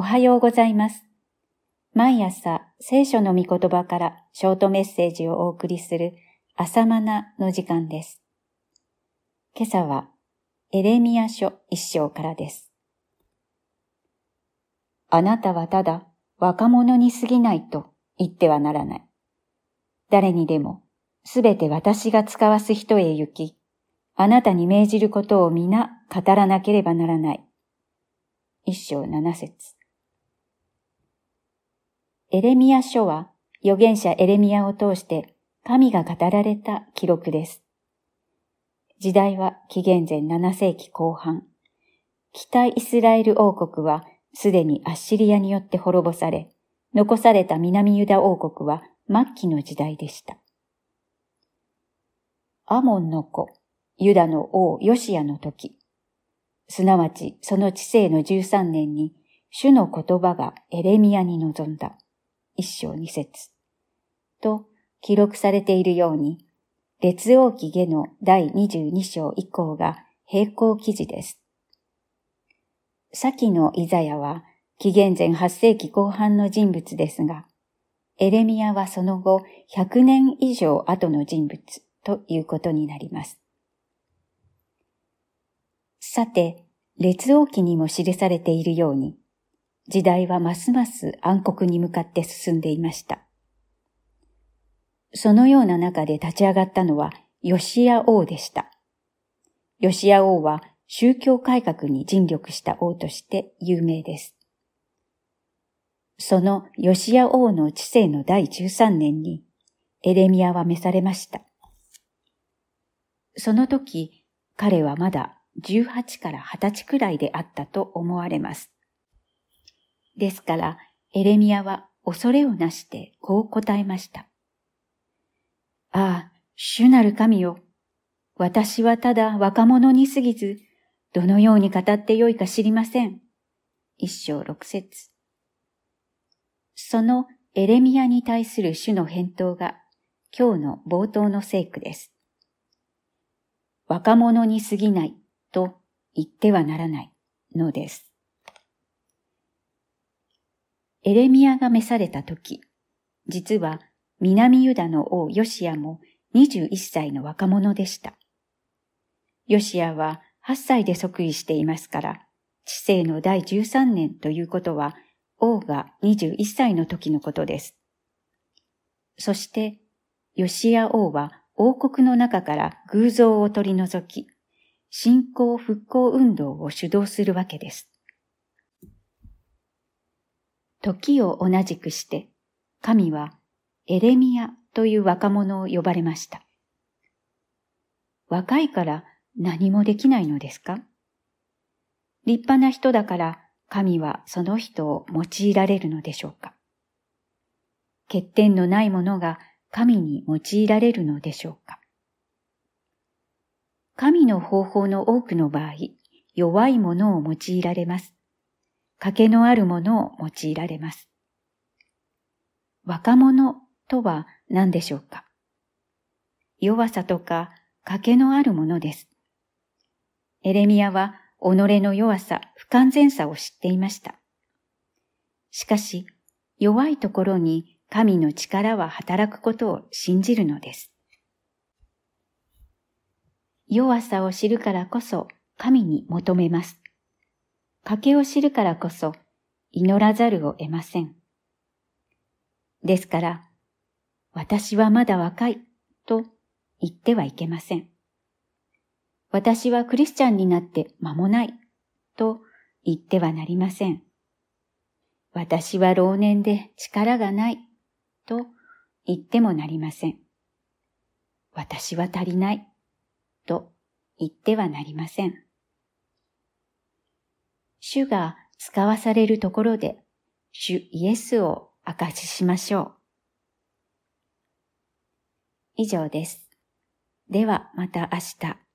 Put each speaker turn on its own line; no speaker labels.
おはようございます。毎朝聖書の御言葉からショートメッセージをお送りする朝マナの時間です。今朝はエレミア書一章からです。あなたはただ若者に過ぎないと言ってはならない。誰にでもすべて私が使わす人へ行き、あなたに命じることを皆語らなければならない。一章七節エレミア書は預言者エレミアを通して神が語られた記録です。時代は紀元前7世紀後半。北イスラエル王国はすでにアッシリアによって滅ぼされ、残された南ユダ王国は末期の時代でした。アモンの子、ユダの王ヨシアの時、すなわちその知性の13年に、主の言葉がエレミアに臨んだ。一章二節。と記録されているように、列王記下の第22章以降が並行記事です。先のイザヤは紀元前8世紀後半の人物ですが、エレミアはその後100年以上後の人物ということになります。さて、列王記にも記されているように、時代はますます暗黒に向かって進んでいました。そのような中で立ち上がったのはヨシア王でした。ヨシア王は宗教改革に尽力した王として有名です。そのヨシア王の治世の第13年にエレミアは召されました。その時、彼はまだ18から20歳くらいであったと思われます。ですから、エレミアは恐れをなしてこう答えました。ああ、主なる神よ。私はただ若者に過ぎず、どのように語ってよいか知りません。一章六節。そのエレミアに対する主の返答が今日の冒頭の聖句です。若者に過ぎないと言ってはならないのです。エレミアが召された時、実は南ユダの王ヨシアも21歳の若者でした。ヨシアは8歳で即位していますから、知性の第13年ということは、王が21歳の時のことです。そして、ヨシア王は王国の中から偶像を取り除き、信仰復興運動を主導するわけです。時を同じくして、神はエレミアという若者を呼ばれました。若いから何もできないのですか？立派な人だから神はその人を用いられるのでしょうか？欠点のないものが神に用いられるのでしょうか？神の方法の多くの場合、弱いものを用いられます。賭けのあるものを用いられます。若者とは何でしょうか？弱さとか賭けのあるものです。エレミアは己の弱さ、不完全さを知っていました。しかし、弱いところに神の力は働くことを信じるのです。弱さを知るからこそ神に求めます。賭けを知るからこそ祈らざるを得ません。ですから、私はまだ若いと言ってはいけません。私はクリスチャンになって間もないと言ってはなりません。私は老年で力がないと言ってもなりません。私は足りないと言ってはなりません。主が使わされるところで、主イエスを証ししましょう。以上です。ではまた明日。